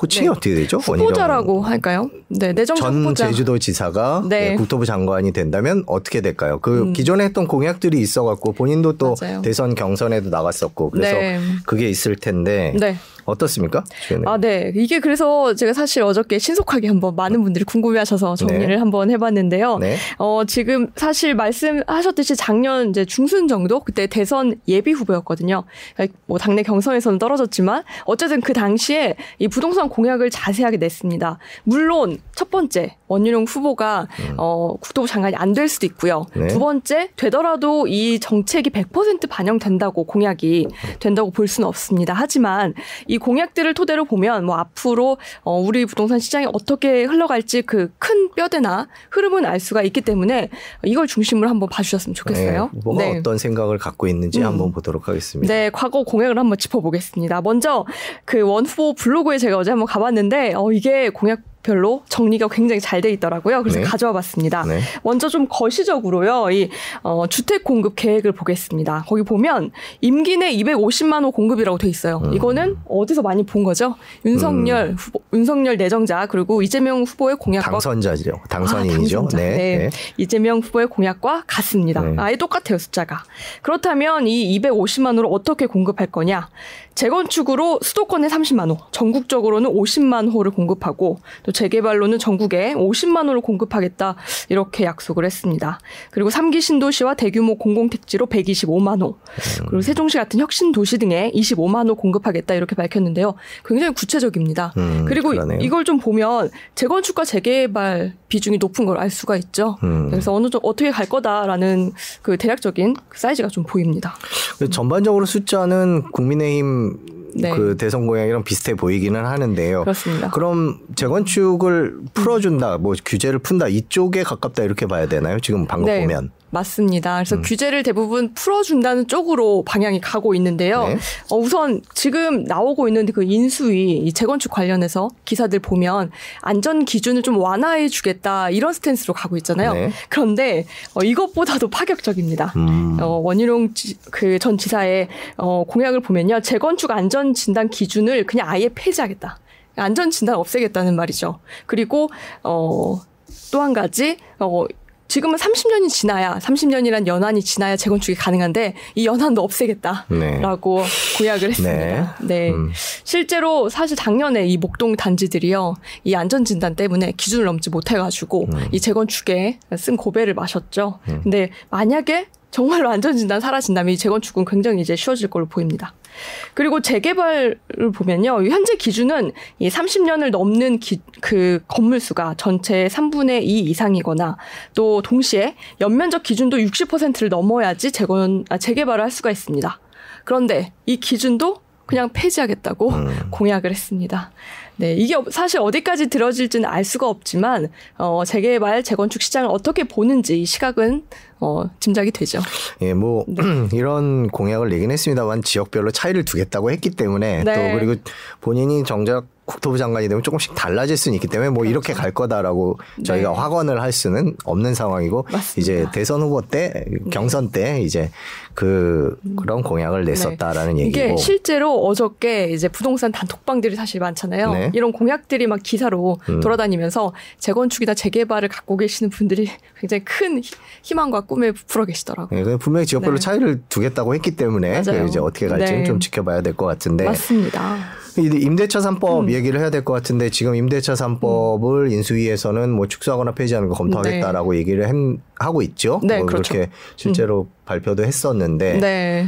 호칭이 네. 어떻게 되죠? 후보자라고 할까요? 네, 내정자 전 후보자. 제주도지사가 네. 네, 국토부 장관이 된다면 어떻게 될까요? 그 음. 기존에 했던 공약들이 있어갖고 본인도 또 맞아요. 대선 경선에도 나갔었고 그래서 네. 그게 있을 텐데 네. 어떻습니까? 주연님? 아, 네. 이게 그래서 제가 사실 어저께 신속하게 한번 많은 분들이 궁금해하셔서 정리를 네. 한번 해봤는데요. 네. 어, 지금 사실 말씀하셨듯이 작년 이제 중순 정도 그때 대선 예비 후보였거든요. 뭐 당내 경선에서는 떨어졌지만 어쨌든 그 당시에 이 부동산 공약을 자세하게 냈습니다. 물론 첫 번째 원희룡 후보가 어, 국토부 장관이 안 될 수도 있고요. 음. 네. 두 번째 되더라도 이 정책이 100% 반영된다고 공약이 된다고 볼 수는 없습니다. 하지만 이 공약들을 토대로 보면 뭐 앞으로 어, 우리 부동산 시장이 어떻게 흘러갈지 그 큰 뼈대나 흐름은 알 수가 있기 때문에 이걸 중심으로 한번 봐주셨으면 좋겠어요. 네, 뭐가 네. 어떤 생각을 갖고 있는지 음. 한번 보도록 하겠습니다. 네, 과거 공약을 한번 짚어보겠습니다. 먼저 그 원 후보 블로그에 제가 어제 한번 가봤는데 어 이게 공약 별로 정리가 굉장히 잘 돼 있더라고요. 그래서 네. 가져와 봤습니다. 네. 먼저 좀 거시적으로요. 이 어, 주택 공급 계획을 보겠습니다. 거기 보면 임기 내 250만 호 공급이라고 돼 있어요. 음. 이거는 어디서 많이 본 거죠? 윤석열 후보, 윤석열 내정자 그리고 이재명 후보의 공약과 당선자죠. 당선인이죠. 아, 당선자. 네. 네. 네. 이재명 후보의 공약과 같습니다. 네. 아예 똑같아요, 숫자가. 그렇다면 이 250만 호를 어떻게 공급할 거냐? 재건축으로 수도권에 30만 호, 전국적으로는 50만 호를 공급하고 또 재개발로는 전국에 50만 호를 공급하겠다 이렇게 약속을 했습니다. 그리고 3기 신도시와 대규모 공공택지로 125만 호, 그리고 세종시 같은 혁신 도시 등에 25만 호 공급하겠다 이렇게 밝혔는데요. 굉장히 구체적입니다. 음, 그리고 그러네요. 이걸 좀 보면 재건축과 재개발 비중이 높은 걸 알 수가 있죠. 음. 그래서 어느 정도 어떻게 갈 거다라는 그 대략적인 그 사이즈가 좀 보입니다. 그 전반적으로 숫자는 국민의힘 네. 그 대선 공약이랑 비슷해 보이기는 하는데요. 그렇습니다. 그럼 재건축을 풀어준다, 뭐 규제를 푼다 이쪽에 가깝다 이렇게 봐야 되나요? 지금 방금 네. 보면. 맞습니다. 그래서 음. 규제를 대부분 풀어준다는 쪽으로 방향이 가고 있는데요. 네. 어, 우선 지금 나오고 있는 그 인수위 이 재건축 관련해서 기사들 보면 안전 기준을 좀 완화해 주겠다 이런 스탠스로 가고 있잖아요. 네. 그런데 어, 이것보다도 파격적입니다. 음. 어, 원희룡 그 전 지사의 어, 공약을 보면요. 재건축 안전 진단 기준을 그냥 아예 폐지하겠다. 안전 진단 없애겠다는 말이죠. 그리고 어, 또 한 가지 어, 지금은 30년이 지나야 30년이란 연한이 지나야 재건축이 가능한데 이 연한도 없애겠다라고 공약을 했습니다. 네. 음. 실제로 사실 작년에 이 목동 단지들이요. 이 안전 진단 때문에 기준을 넘지 못해 가지고 음. 이 재건축에 쓴 고배를 마셨죠. 근데 만약에 정말로 안전진단 사라진다면 이 재건축은 굉장히 이제 쉬워질 걸로 보입니다. 그리고 재개발을 보면요. 이 현재 기준은 이 30년을 넘는 기, 그 건물 수가 전체의 3분의 2 이상이거나 또 동시에 연면적 기준도 60%를 넘어야지 재건, 아, 재개발을 할 수가 있습니다. 그런데 이 기준도 그냥 폐지하겠다고 공약을 했습니다. 네, 이게 사실 어디까지 들어질지는 알 수가 없지만 어, 재개발, 재건축 시장을 어떻게 보는지 이 시각은 어, 짐작이 되죠. 예, 뭐 네. 이런 공약을 내긴 했습니다만 지역별로 차이를 두겠다고 했기 때문에 네. 또 그리고 본인이 정작 국토부 장관이 되면 조금씩 달라질 수는 있기 때문에 뭐 이렇게 갈 거다라고 저희가 그렇죠. 네. 확언을 할 수는 없는 상황이고 맞습니다. 이제 대선 후보 때 경선 때 이제 그 그런 공약을 냈었다라는 네. 얘기고 이게 실제로 어저께 이제 부동산 단톡방들이 사실 많잖아요. 네. 이런 공약들이 막 기사로 음. 돌아다니면서 재건축이나 재개발을 갖고 계시는 분들이 굉장히 큰 희- 희망과 꿈에 부풀어 계시더라고요. 예, 근데 분명히 지역별로 네. 차이를 두겠다고 했기 때문에. 이제 어떻게 갈지는 네. 좀 지켜봐야 될 것 같은데 맞습니다. 이 임대차 3법 음. 얘기를 해야 될 것 같은데 지금 임대차 3법을 인수위에서는 뭐 축소하거나 폐지하는 거 검토하겠다라고 얘기를 한- 하고 있죠. 네, 뭐 그렇죠. 그렇게 실제로 발표도 했었는데 네.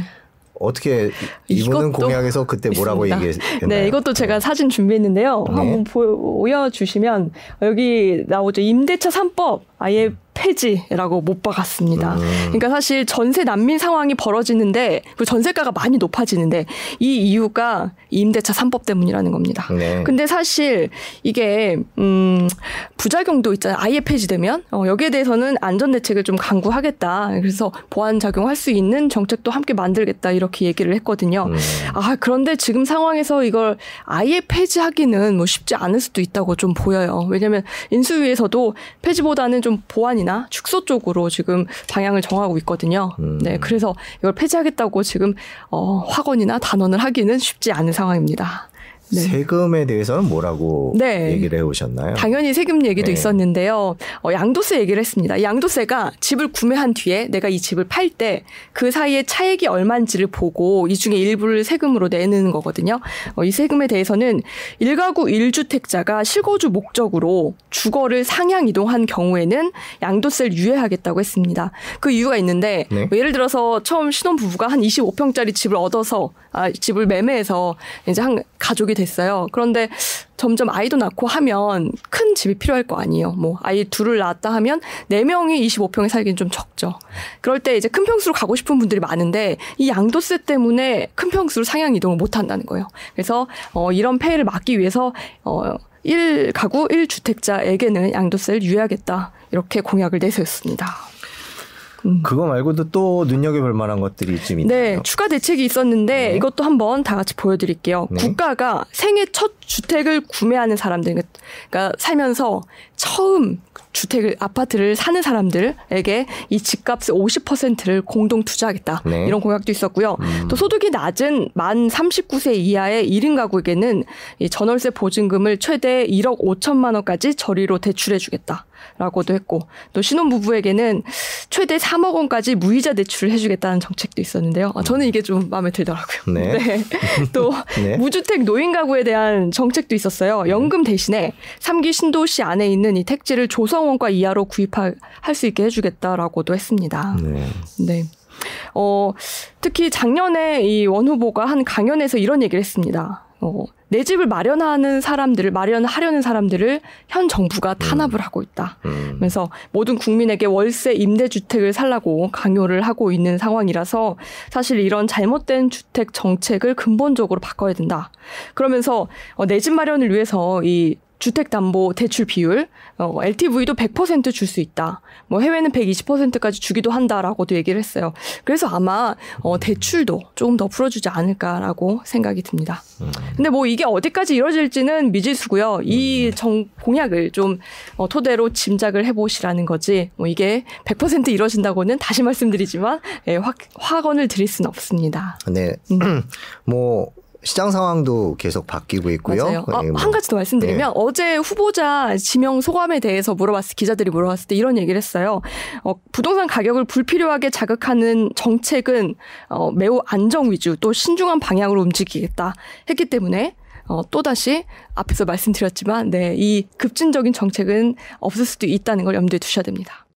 어떻게 이분은 공약에서 그때 뭐라고. 얘기했나요? 네, 이것도 제가 사진 준비했는데요. 네. 한번 보여주시면 여기 나오죠. 임대차 3법 아예 폐지라고 못 박았습니다. 음. 그러니까 사실 전세 난민 상황이 벌어지는데 그 전세가가 많이 높아지는데 이 이유가 임대차 3법 때문이라는 겁니다. 네. 근데 사실 이게 음 부작용도 있잖아요. 아예 폐지되면 어, 여기에 대해서는 안전 대책을 좀 강구하겠다. 그래서 보완 작용할 수 있는 정책도 함께 만들겠다 이렇게 얘기를 했거든요. 음. 아 그런데 지금 상황에서 이걸 아예 폐지하기는 뭐 쉽지 않을 수도 있다고 좀 보여요. 왜냐하면 인수위에서도 폐지보다는 좀 보완이나 축소 쪽으로 지금 방향을 정하고 있거든요. 음. 네, 그래서 이걸 폐지하겠다고 지금 어, 확언이나 단언을 하기는 쉽지 않은 상황입니다. 네. 세금에 대해서는 뭐라고 네. 얘기를 해오셨나요? 당연히 세금 얘기도 네. 있었는데요. 어, 양도세 얘기를 했습니다. 이 양도세가 집을 구매한 뒤에 내가 이 집을 팔 때 그 사이에 차액이 얼마인지를 보고 이 중에 일부를 세금으로 내는 거거든요. 어, 이 세금에 대해서는 일가구 1주택자가 실거주 목적으로 주거를 상향 이동한 경우에는 양도세를 유예하겠다고 했습니다. 그 이유가 있는데 네. 뭐 예를 들어서 처음 신혼 부부가 한 25평짜리 집을 얻어서 아, 집을 매매해서 이제 한 가족이 됐어요. 그런데 점점 아이도 낳고 하면 큰 집이 필요할 거 아니에요. 뭐 아이 둘을 낳았다 하면 네 명이 25평에 살기는 좀 적죠. 그럴 때 이제 큰 평수로 가고 싶은 분들이 많은데 이 양도세 때문에 큰 평수로 상향 이동을 못 한다는 거예요. 그래서 어 이런 폐해를 막기 위해서 어 1가구 1주택자에게는 양도세를 유예하겠다. 이렇게 공약을 내세웠습니다. 그거 말고도 또 눈여겨볼 만한 것들이 좀 있나요? 네, 추가 대책이 있었는데 네. 이것도 한번 다 같이 보여드릴게요. 네. 국가가 생애 첫 주택을 구매하는 사람들, 그러니까 살면서 처음 주택을 아파트를 사는 사람들에게 이 집값의 50%를 공동 투자하겠다 네. 이런 공약도 있었고요. 음. 또 소득이 낮은 만 39세 이하의 1인 가구에게는 이 전월세 보증금을 최대 1억 5천만 원까지 저리로 대출해주겠다. 라고도 했고 또 신혼부부에게는 최대 3억 원까지 무이자 대출을 해주겠다는 정책도 있었는데요. 아, 저는 이게 좀 마음에 들더라고요. 네. 또 네. 무주택 노인 가구에 대한 정책도 있었어요. 연금 대신에 3기 신도시 안에 있는 이 택지를 조성원가 이하로 구입할 수 있게 해주겠다라고도 했습니다. 네. 네. 어, 특히 작년에 이 원 후보가 한 강연에서 이런 얘기를 했습니다. 어, 내 집을 마련하는 사람들을, 마련하려는 사람들을 현 정부가 탄압을 하고 있다. 음. 그래서 모든 국민에게 월세 임대 주택을 살라고 강요를 하고 있는 상황이라서 사실 이런 잘못된 주택 정책을 근본적으로 바꿔야 된다. 그러면서 어, 내집 마련을 위해서 이 주택담보 대출 비율, 어, LTV도 100%줄 수 있다. 뭐 해외는 120%까지 주기도 한다라고도 얘기를 했어요. 그래서 아마 어, 대출도 조금 더 풀어주지 않을까라고 생각이 듭니다. 근데 뭐 이게 어디까지 이루어질지는 미지수고요. 이 정, 공약을 좀 어, 토대로 짐작을 해보시라는 거지. 뭐 이게 100% 이루어진다고는 다시 말씀드리지만 예, 확, 확언을 드릴 수는 없습니다. 네. 뭐 시장 상황도 계속 바뀌고 있고요. 맞아요. 아, 네, 뭐. 한 가지 더 말씀드리면 어제 후보자 지명 소감에 대해서 물어봤을 기자들이 물어봤을 때 이런 얘기를 했어요. 어, 부동산 가격을 불필요하게 자극하는 정책은 어, 매우 안정 위주 또 신중한 방향으로 움직이겠다 했기 때문에 어, 또다시 앞에서 말씀드렸지만 네, 이 급진적인 정책은 없을 수도 있다는 걸 염두에 두셔야 됩니다.